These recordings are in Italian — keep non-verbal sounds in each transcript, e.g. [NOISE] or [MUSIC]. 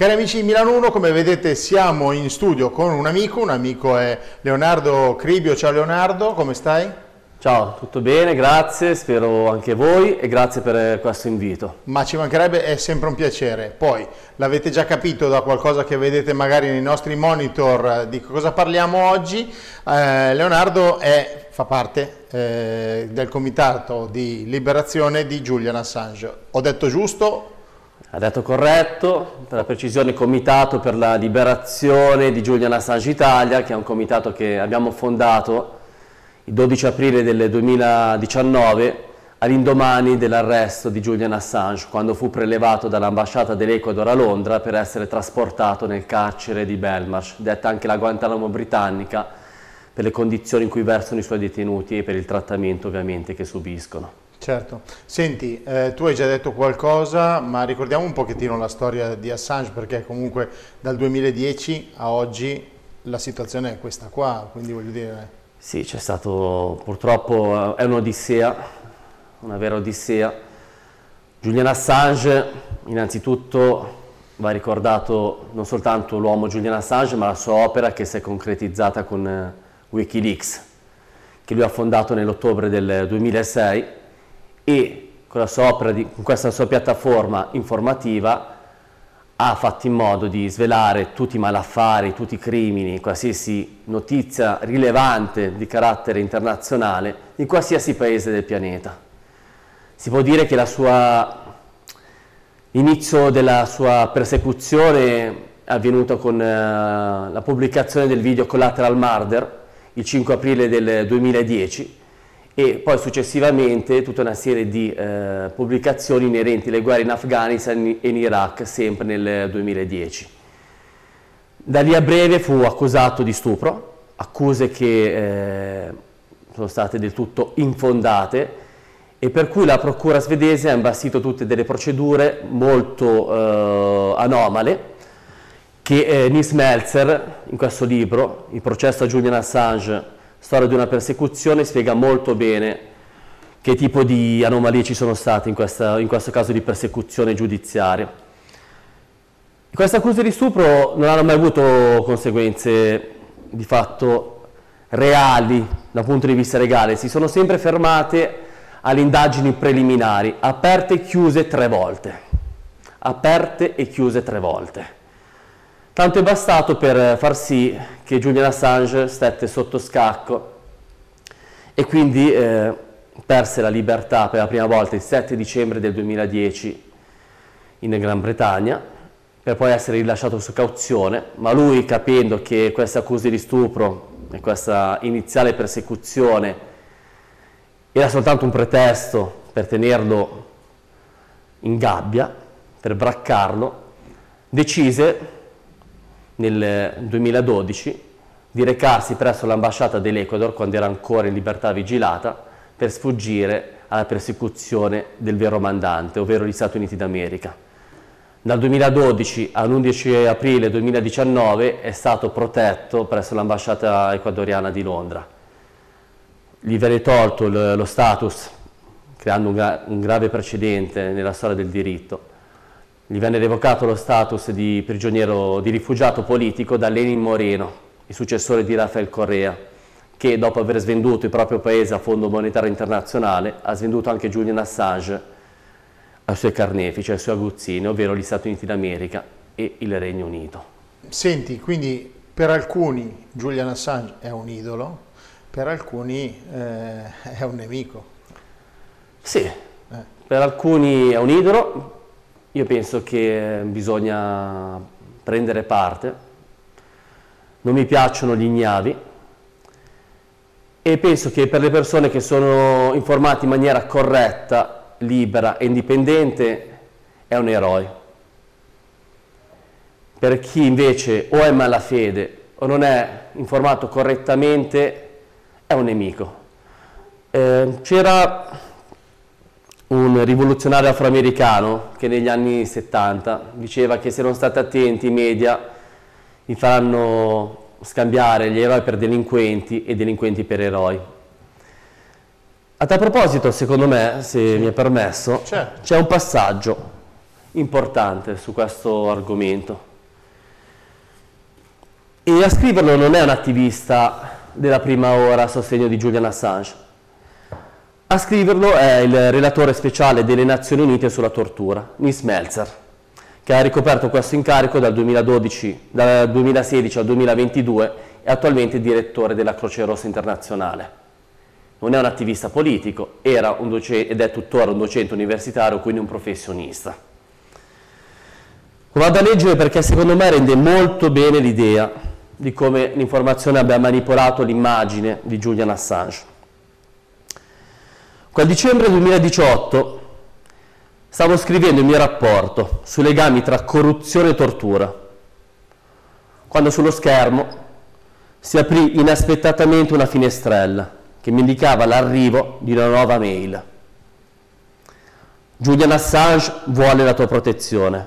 Cari amici di Milano 1, come vedete siamo in studio con un amico, un amico è Leonardo Cribio. Ciao Leonardo, come stai? Ciao, tutto bene, grazie, spero anche voi e grazie per questo invito. Ma ci mancherebbe, è sempre un piacere. Poi, l'avete già capito da qualcosa che vedete magari nei nostri monitor di cosa parliamo oggi, eh, Leonardo è, fa parte eh, del comitato di liberazione di Julian Assange. Ho detto giusto? Ha detto corretto, per la precisione Comitato per la Liberazione di Julian Assange Italia, che è un comitato che abbiamo fondato il 12 aprile del 2019 all'indomani dell'arresto di Julian Assange, quando fu prelevato dall'ambasciata dell'Ecuador a Londra per essere trasportato nel carcere di Belmarsh, detta anche la Guantanamo britannica, per le condizioni in cui versano i suoi detenuti e per il trattamento ovviamente che subiscono. Certo. Senti, eh, tu hai già detto qualcosa, ma ricordiamo un pochettino la storia di Assange, perché comunque dal 2010 a oggi la situazione è questa qua, quindi voglio dire... Sì, c'è stato, purtroppo è un'odissea, una vera odissea. Julian Assange, innanzitutto va ricordato non soltanto l'uomo Julian Assange, ma la sua opera che si è concretizzata con eh, Wikileaks, che lui ha fondato nell'ottobre del 2006 e con, di, con questa sua piattaforma informativa ha fatto in modo di svelare tutti i malaffari, tutti i crimini, qualsiasi notizia rilevante di carattere internazionale in qualsiasi paese del pianeta. Si può dire che l'inizio della sua persecuzione è avvenuto con uh, la pubblicazione del video Collateral Murder il 5 aprile del 2010 e poi successivamente tutta una serie di eh, pubblicazioni inerenti alle guerre in Afghanistan e in Iraq, sempre nel 2010. Da lì a breve fu accusato di stupro, accuse che eh, sono state del tutto infondate e per cui la procura svedese ha imbastito tutte delle procedure molto eh, anomale che eh, Nils Melzer in questo libro, Il processo a Julian Assange Storia di una persecuzione spiega molto bene che tipo di anomalie ci sono state in, questa, in questo caso di persecuzione giudiziaria. Queste accuse di stupro non hanno mai avuto conseguenze di fatto reali dal punto di vista legale, si sono sempre fermate alle indagini preliminari, aperte e chiuse tre volte. Aperte e chiuse tre volte. Tanto è bastato per far sì che Julian Assange stette sotto scacco e quindi eh, perse la libertà per la prima volta il 7 dicembre del 2010 in Gran Bretagna per poi essere rilasciato su cauzione, ma lui capendo che queste accuse di stupro e questa iniziale persecuzione era soltanto un pretesto per tenerlo in gabbia, per braccarlo, decise nel 2012 di recarsi presso l'ambasciata dell'Ecuador quando era ancora in libertà vigilata per sfuggire alla persecuzione del vero mandante, ovvero gli Stati Uniti d'America. Dal 2012 all'11 aprile 2019 è stato protetto presso l'ambasciata ecuadoriana di Londra. Gli viene tolto lo status, creando un, gra un grave precedente nella storia del diritto, gli venne revocato lo status di prigioniero di rifugiato politico da Lenin Moreno, il successore di Rafael Correa, che dopo aver svenduto il proprio paese al Fondo Monetario Internazionale ha svenduto anche Julian Assange ai suoi carnefici, ai suoi aguzzini, ovvero gli Stati Uniti d'America e il Regno Unito. Senti, quindi per alcuni Julian Assange è un idolo, per alcuni eh, [LAUGHS] è un nemico. Sì, eh. per alcuni è un idolo, io penso che bisogna prendere parte, non mi piacciono gli ignavi e penso che per le persone che sono informate in maniera corretta, libera e indipendente è un eroe. Per chi invece o è malafede o non è informato correttamente è un nemico. Eh, C'era un rivoluzionario afroamericano che negli anni 70 diceva che se non state attenti i media vi faranno scambiare gli eroi per delinquenti e delinquenti per eroi. A tal proposito, secondo me, se mi è permesso, certo. c'è un passaggio importante su questo argomento. E a scriverlo non è un attivista della prima ora a sostegno di Julian Assange. A scriverlo è il relatore speciale delle Nazioni Unite sulla tortura, Nils Melzer, che ha ricoperto questo incarico dal, 2012, dal 2016 al 2022 e attualmente direttore della Croce Rossa Internazionale. Non è un attivista politico, era docente, ed è tuttora un docente universitario, quindi un professionista. Lo vado a leggere perché secondo me rende molto bene l'idea di come l'informazione abbia manipolato l'immagine di Julian Assange. Quel dicembre 2018 stavo scrivendo il mio rapporto sui legami tra corruzione e tortura, quando sullo schermo si aprì inaspettatamente una finestrella che mi indicava l'arrivo di una nuova mail. Julian Assange vuole la tua protezione.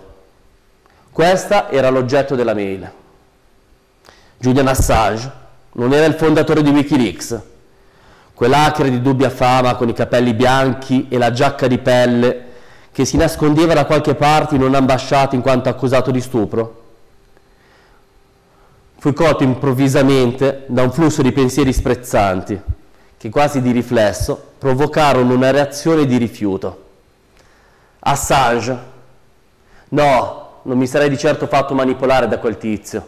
Questa era l'oggetto della mail. Julian Assange non era il fondatore di Wikileaks, quell'hacker di dubbia fama con i capelli bianchi e la giacca di pelle che si nascondeva da qualche parte in un'ambasciata in quanto accusato di stupro. Fui colto improvvisamente da un flusso di pensieri sprezzanti che quasi di riflesso provocarono una reazione di rifiuto. Assange? No, non mi sarei di certo fatto manipolare da quel tizio.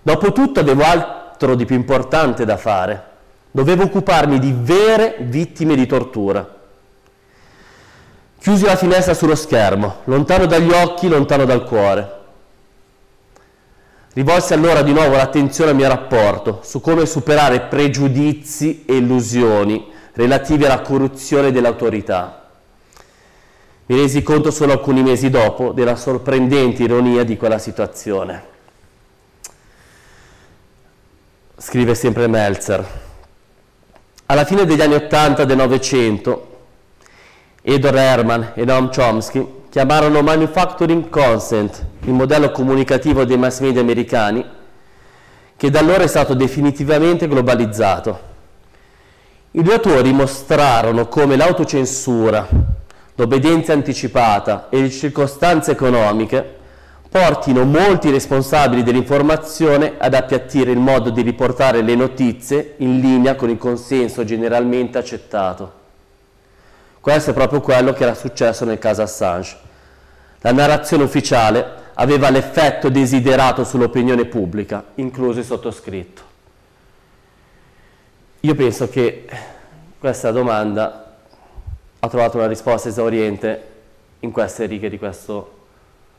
Dopotutto avevo altro di più importante da fare. Dovevo occuparmi di vere vittime di tortura. Chiusi la finestra sullo schermo, lontano dagli occhi, lontano dal cuore. Rivolsi allora di nuovo l'attenzione al mio rapporto su come superare pregiudizi e illusioni relativi alla corruzione dell'autorità. Mi resi conto solo alcuni mesi dopo della sorprendente ironia di quella situazione. Scrive sempre Meltzer. Alla fine degli anni Ottanta del Novecento, Edward Herman e Noam Chomsky chiamarono Manufacturing Consent, il modello comunicativo dei mass media americani, che da allora è stato definitivamente globalizzato. I due autori mostrarono come l'autocensura, l'obbedienza anticipata e le circostanze economiche portino molti responsabili dell'informazione ad appiattire il modo di riportare le notizie in linea con il consenso generalmente accettato. Questo è proprio quello che era successo nel caso Assange. La narrazione ufficiale aveva l'effetto desiderato sull'opinione pubblica, incluso il sottoscritto. Io penso che questa domanda ha trovato una risposta esauriente in queste righe di questo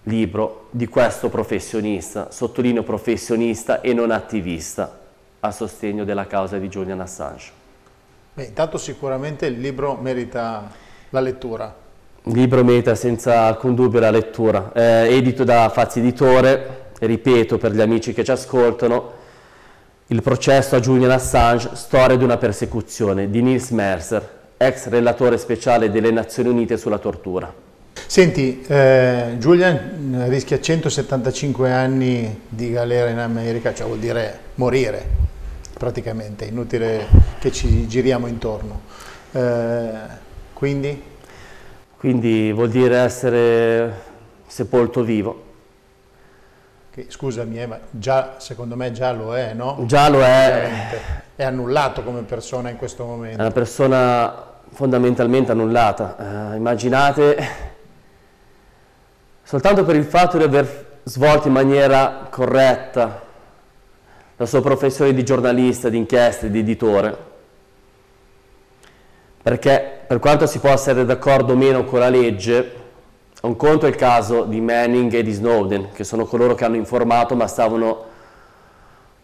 libro, di questo professionista, sottolineo professionista e non attivista, a sostegno della causa di Julian Assange. Beh, intanto sicuramente il libro merita la lettura. Il libro merita senza alcun dubbio la lettura. È edito da Fazzi Editore, ripeto per gli amici che ci ascoltano, il processo a Julian Assange, storia di una persecuzione, di Nils Mercer, ex relatore speciale delle Nazioni Unite sulla tortura. Senti, eh, Julian rischia 175 anni di galera in America, cioè vuol dire morire praticamente, inutile che ci giriamo intorno. Eh, quindi? Quindi vuol dire essere sepolto vivo. Che, scusami, eh, ma già, secondo me già lo è, no? Già lo è. È annullato come persona in questo momento. È una persona fondamentalmente annullata. Eh, immaginate, soltanto per il fatto di aver svolto in maniera corretta la sua professione di giornalista, di inchieste, di editore, perché per quanto si possa essere d'accordo o meno con la legge, un conto è il caso di Manning e di Snowden, che sono coloro che hanno informato ma stavano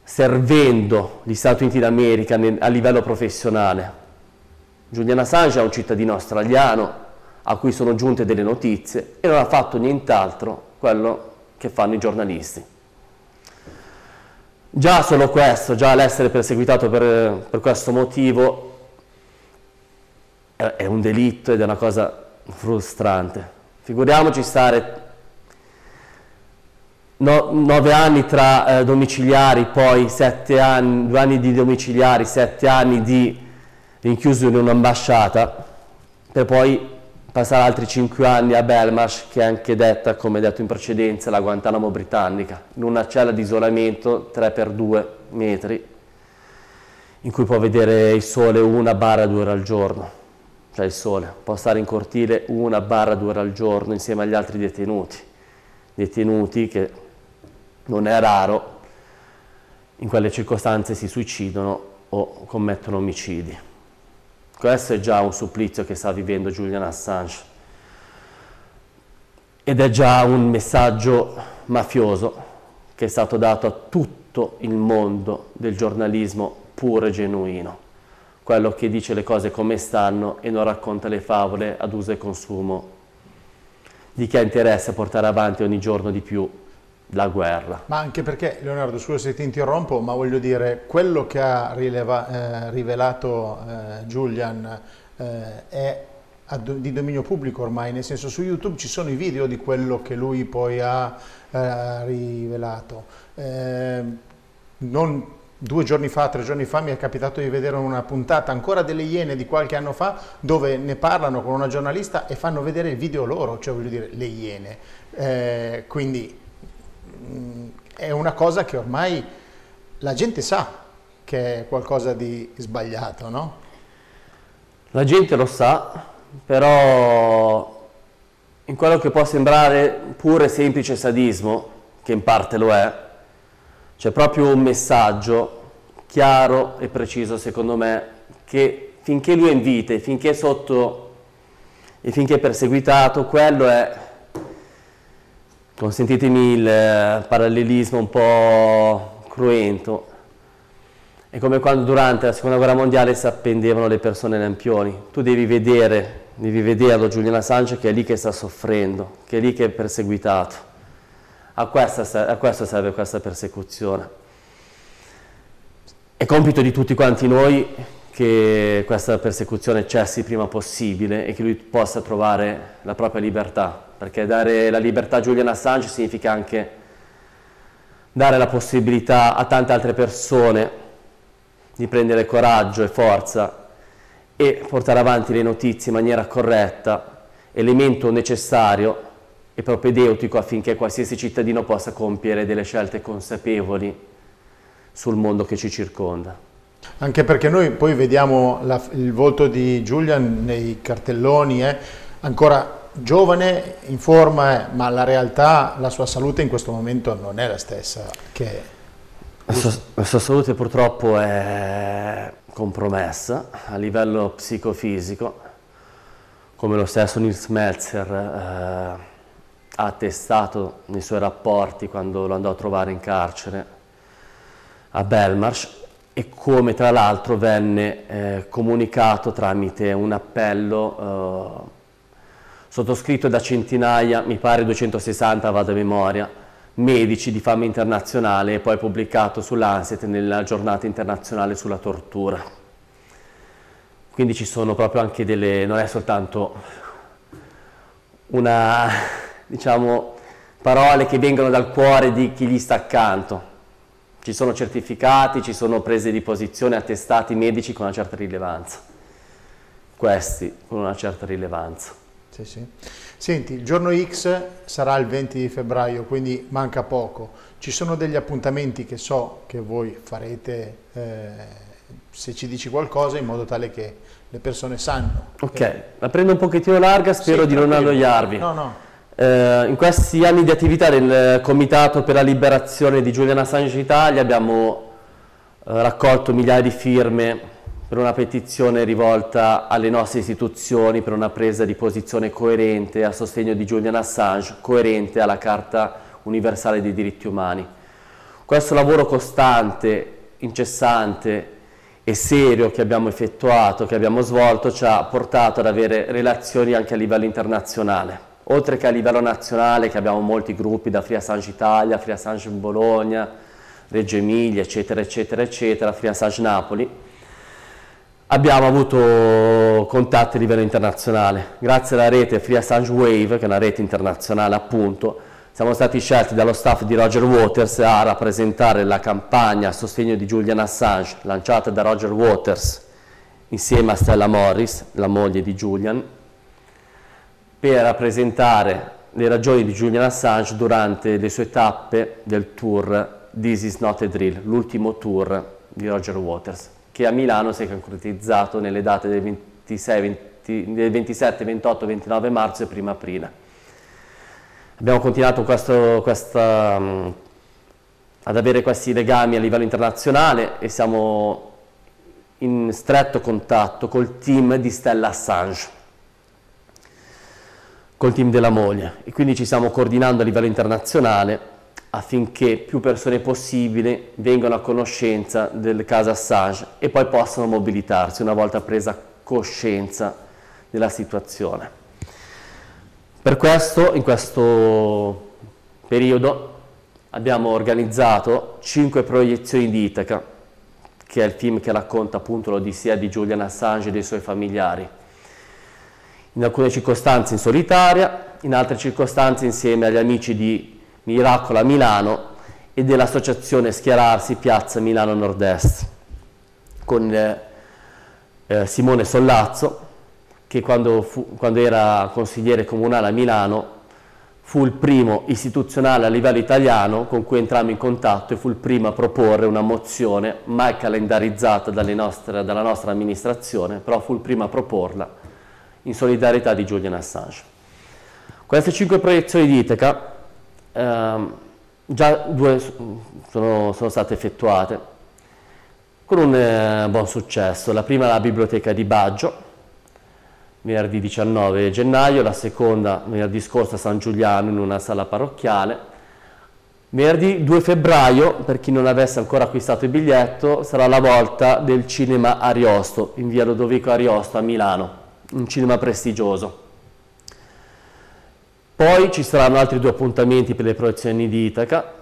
servendo gli Stati Uniti d'America a livello professionale. Julian Assange è un cittadino australiano a cui sono giunte delle notizie e non ha fatto nient'altro quello che fanno i giornalisti. Già solo questo, già l'essere perseguitato per, per questo motivo è, è un delitto ed è una cosa frustrante. Figuriamoci stare No, nove anni tra eh, domiciliari, poi sette anni, due anni di domiciliari, sette anni di rinchiuso in un'ambasciata, per poi passerà altri 5 anni a Belmarsh, che è anche detta, come detto in precedenza, la Guantanamo britannica, in una cella di isolamento 3x2 metri, in cui può vedere il sole una barra due ore al giorno, cioè il sole, può stare in cortile una barra due ore al giorno insieme agli altri detenuti, detenuti che non è raro, in quelle circostanze si suicidano o commettono omicidi. Questo è già un supplizio che sta vivendo Julian Assange. Ed è già un messaggio mafioso che è stato dato a tutto il mondo del giornalismo puro e genuino, quello che dice le cose come stanno e non racconta le favole ad uso e consumo di chi ha interesse a portare avanti ogni giorno di più la guerra. Ma anche perché, Leonardo, scusa se ti interrompo, ma voglio dire, quello che ha rileva, eh, rivelato eh, Julian eh, è di dominio pubblico ormai, nel senso su YouTube ci sono i video di quello che lui poi ha eh, rivelato. Eh, non due giorni fa, tre giorni fa mi è capitato di vedere una puntata ancora delle Iene di qualche anno fa dove ne parlano con una giornalista e fanno vedere il video loro, cioè voglio dire le Iene. Eh, quindi è una cosa che ormai la gente sa che è qualcosa di sbagliato, no? La gente lo sa, però in quello che può sembrare pure semplice sadismo, che in parte lo è, c'è proprio un messaggio chiaro e preciso, secondo me, che finché lui è in vita finché è sotto e finché è perseguitato, quello è consentitemi il eh, parallelismo un po' cruento, è come quando durante la seconda guerra mondiale si appendevano le persone ai lampioni, tu devi vedere, devi vederlo Giuliano Assange che è lì che sta soffrendo, che è lì che è perseguitato, a, questa, a questo serve questa persecuzione. È compito di tutti quanti noi che questa persecuzione cessi prima possibile e che lui possa trovare la propria libertà, perché dare la libertà a Julian Assange significa anche dare la possibilità a tante altre persone di prendere coraggio e forza e portare avanti le notizie in maniera corretta, elemento necessario e propedeutico affinché qualsiasi cittadino possa compiere delle scelte consapevoli sul mondo che ci circonda. Anche perché noi poi vediamo la, il volto di Julian nei cartelloni, eh, ancora giovane, in forma, ma la realtà, la sua salute in questo momento non è la stessa che... La sua, la sua salute purtroppo è compromessa a livello psicofisico, come lo stesso Nils Melzer eh, ha attestato nei suoi rapporti quando lo andò a trovare in carcere a Belmarsh e come tra l'altro venne eh, comunicato tramite un appello eh, sottoscritto da centinaia, mi pare 260 vado a memoria, medici di fama internazionale e poi pubblicato sull'Anset nella giornata internazionale sulla tortura. Quindi ci sono proprio anche delle, non è soltanto una, diciamo, parole che vengono dal cuore di chi gli sta accanto, ci sono certificati, ci sono prese di posizione, attestati medici con una certa rilevanza. Questi con una certa rilevanza. Sì, sì. Senti, il giorno X sarà il 20 di febbraio, quindi manca poco. Ci sono degli appuntamenti che so che voi farete, eh, se ci dici qualcosa, in modo tale che le persone sanno. Ok, la prendo un pochettino larga, spero sì, di non annoiarvi. No, no. Eh, in questi anni di attività del Comitato per la Liberazione di Julian Assange Italia abbiamo eh, raccolto migliaia di firme per una petizione rivolta alle nostre istituzioni per una presa di posizione coerente a sostegno di Julian Assange, coerente alla Carta Universale dei Diritti Umani. Questo lavoro costante, incessante e serio che abbiamo effettuato, che abbiamo svolto, ci ha portato ad avere relazioni anche a livello internazionale oltre che a livello nazionale che abbiamo molti gruppi da Free Assange Italia, Free Assange Bologna, Reggio Emilia, eccetera, eccetera, eccetera, Free Assange Napoli, abbiamo avuto contatti a livello internazionale. Grazie alla rete Free Assange Wave, che è una rete internazionale appunto, siamo stati scelti dallo staff di Roger Waters a rappresentare la campagna a sostegno di Julian Assange, lanciata da Roger Waters insieme a Stella Morris, la moglie di Julian, per rappresentare le ragioni di Julian Assange durante le sue tappe del tour This is not a drill, l'ultimo tour di Roger Waters, che a Milano si è concretizzato nelle date del, 26, 20, del 27, 28, 29 marzo e 1 aprile. Abbiamo continuato questo, questa, ad avere questi legami a livello internazionale e siamo in stretto contatto col team di Stella Assange col team della moglie e quindi ci stiamo coordinando a livello internazionale affinché più persone possibili vengano a conoscenza del caso Assange e poi possano mobilitarsi una volta presa coscienza della situazione. Per questo, in questo periodo, abbiamo organizzato cinque proiezioni di Itaca, che è il film che racconta appunto l'odissea di Julian Assange e dei suoi familiari, in alcune circostanze in solitaria, in altre circostanze insieme agli amici di Miracola Milano e dell'associazione Schierarsi Piazza Milano Nord-Est, con eh, eh, Simone Sollazzo, che quando, fu, quando era consigliere comunale a Milano fu il primo istituzionale a livello italiano con cui entrammo in contatto e fu il primo a proporre una mozione mai calendarizzata nostre, dalla nostra amministrazione, però fu il primo a proporla in solidarietà di Julian Assange. Queste cinque proiezioni di Itaca, ehm, già due sono, sono, state effettuate con un eh, buon successo. La prima alla Biblioteca di Baggio, venerdì 19 gennaio, la seconda venerdì scorso a San Giuliano in una sala parrocchiale. Venerdì 2 febbraio, per chi non avesse ancora acquistato il biglietto, sarà la volta del cinema Ariosto, in via Lodovico Ariosto a Milano un cinema prestigioso. Poi ci saranno altri due appuntamenti per le proiezioni di Itaca,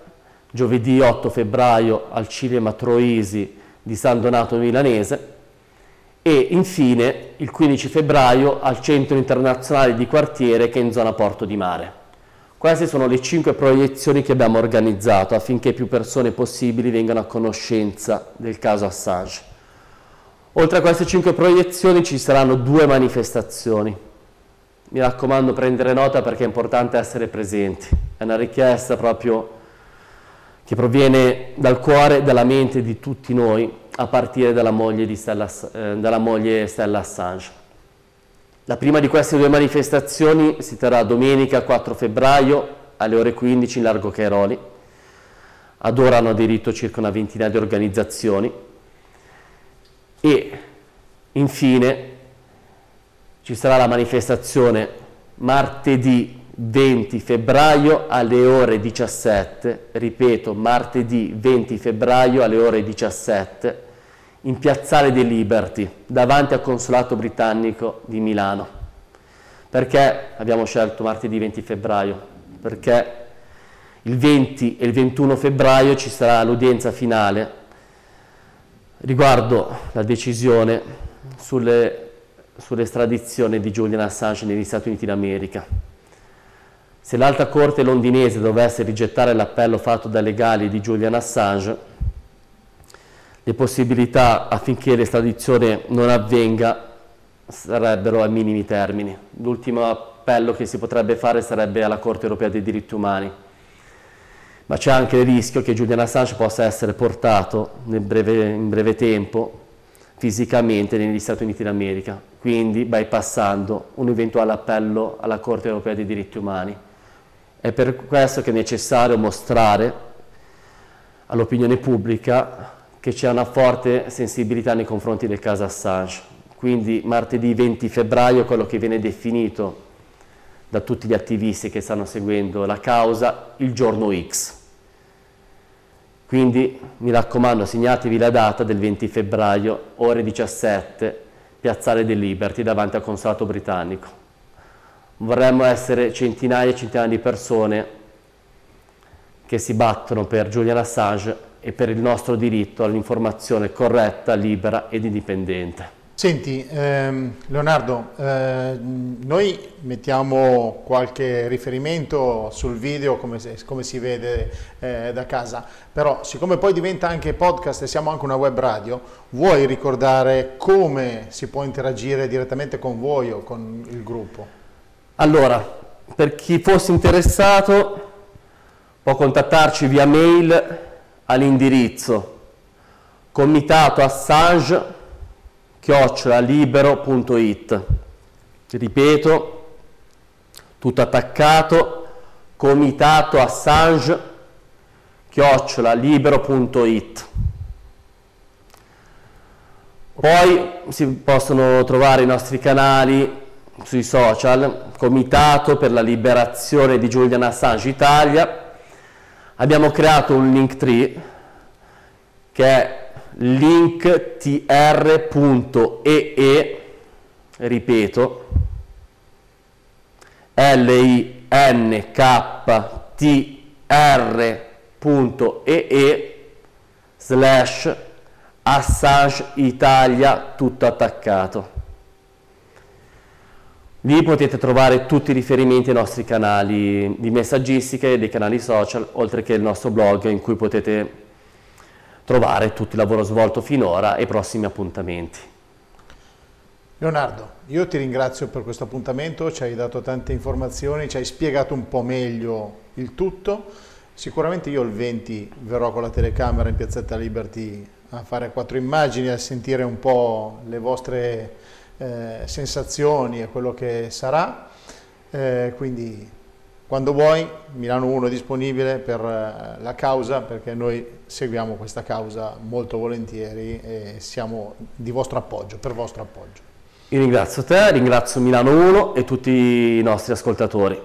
giovedì 8 febbraio al cinema Troisi di San Donato Milanese e infine il 15 febbraio al Centro Internazionale di Quartiere che è in zona Porto di Mare. Queste sono le cinque proiezioni che abbiamo organizzato affinché più persone possibili vengano a conoscenza del caso Assange. Oltre a queste cinque proiezioni ci saranno due manifestazioni. Mi raccomando prendere nota perché è importante essere presenti. È una richiesta proprio che proviene dal cuore dalla mente di tutti noi, a partire dalla moglie, Stella, eh, dalla moglie Stella Assange. La prima di queste due manifestazioni si terrà domenica 4 febbraio alle ore 15 in Largo Cairoli. Ad ora hanno aderito circa una ventina di organizzazioni e infine ci sarà la manifestazione martedì 20 febbraio alle ore 17, ripeto, martedì 20 febbraio alle ore 17, in Piazzale dei Liberty, davanti al Consolato Britannico di Milano. Perché abbiamo scelto martedì 20 febbraio? Perché il 20 e il 21 febbraio ci sarà l'udienza finale Riguardo la decisione sulle, sull'estradizione di Julian Assange negli Stati Uniti d'America, se l'alta corte londinese dovesse rigettare l'appello fatto dai legali di Julian Assange, le possibilità affinché l'estradizione non avvenga sarebbero a minimi termini. L'ultimo appello che si potrebbe fare sarebbe alla Corte europea dei diritti umani ma c'è anche il rischio che Julian Assange possa essere portato breve, in breve tempo fisicamente negli Stati Uniti d'America, quindi bypassando un eventuale appello alla Corte europea dei diritti umani. È per questo che è necessario mostrare all'opinione pubblica che c'è una forte sensibilità nei confronti del caso Assange. Quindi martedì 20 febbraio quello che viene definito da tutti gli attivisti che stanno seguendo la causa il giorno X. Quindi mi raccomando, segnatevi la data del 20 febbraio, ore 17, Piazzale del Liberty, davanti al consolato britannico. Vorremmo essere centinaia e centinaia di persone che si battono per Julian Assange e per il nostro diritto all'informazione corretta, libera ed indipendente. Senti, ehm, Leonardo, eh, noi mettiamo qualche riferimento sul video come, se, come si vede eh, da casa, però siccome poi diventa anche podcast e siamo anche una web radio, vuoi ricordare come si può interagire direttamente con voi o con il gruppo? Allora, per chi fosse interessato può contattarci via mail all'indirizzo comitato chiocciolalibero.it ripeto tutto attaccato comitato assange chiocciolalibero.it poi si possono trovare i nostri canali sui social, Comitato per la Liberazione di Julian Assange Italia. Abbiamo creato un link tree che è linktr.ee, ripeto, l-i-n-k-t-r.ee slash Assange Italia tutto attaccato. Lì potete trovare tutti i riferimenti ai nostri canali di messaggistica e dei canali social, oltre che il nostro blog in cui potete trovare tutto il lavoro svolto finora e i prossimi appuntamenti. Leonardo, io ti ringrazio per questo appuntamento, ci hai dato tante informazioni, ci hai spiegato un po' meglio il tutto. Sicuramente io il 20 verrò con la telecamera in Piazzetta Liberty a fare quattro immagini, a sentire un po' le vostre eh, sensazioni e quello che sarà. Eh, quindi quando vuoi, Milano 1 è disponibile per eh, la causa perché noi seguiamo questa causa molto volentieri e siamo di vostro appoggio, per vostro appoggio. Io ringrazio te, ringrazio Milano 1 e tutti i nostri ascoltatori.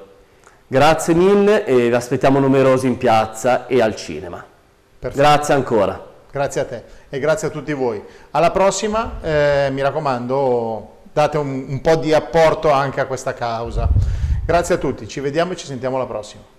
Grazie mille e vi aspettiamo numerosi in piazza e al cinema. Perfetto. Grazie ancora. Grazie a te e grazie a tutti voi. Alla prossima, eh, mi raccomando, date un, un po' di apporto anche a questa causa. Grazie a tutti, ci vediamo e ci sentiamo alla prossima.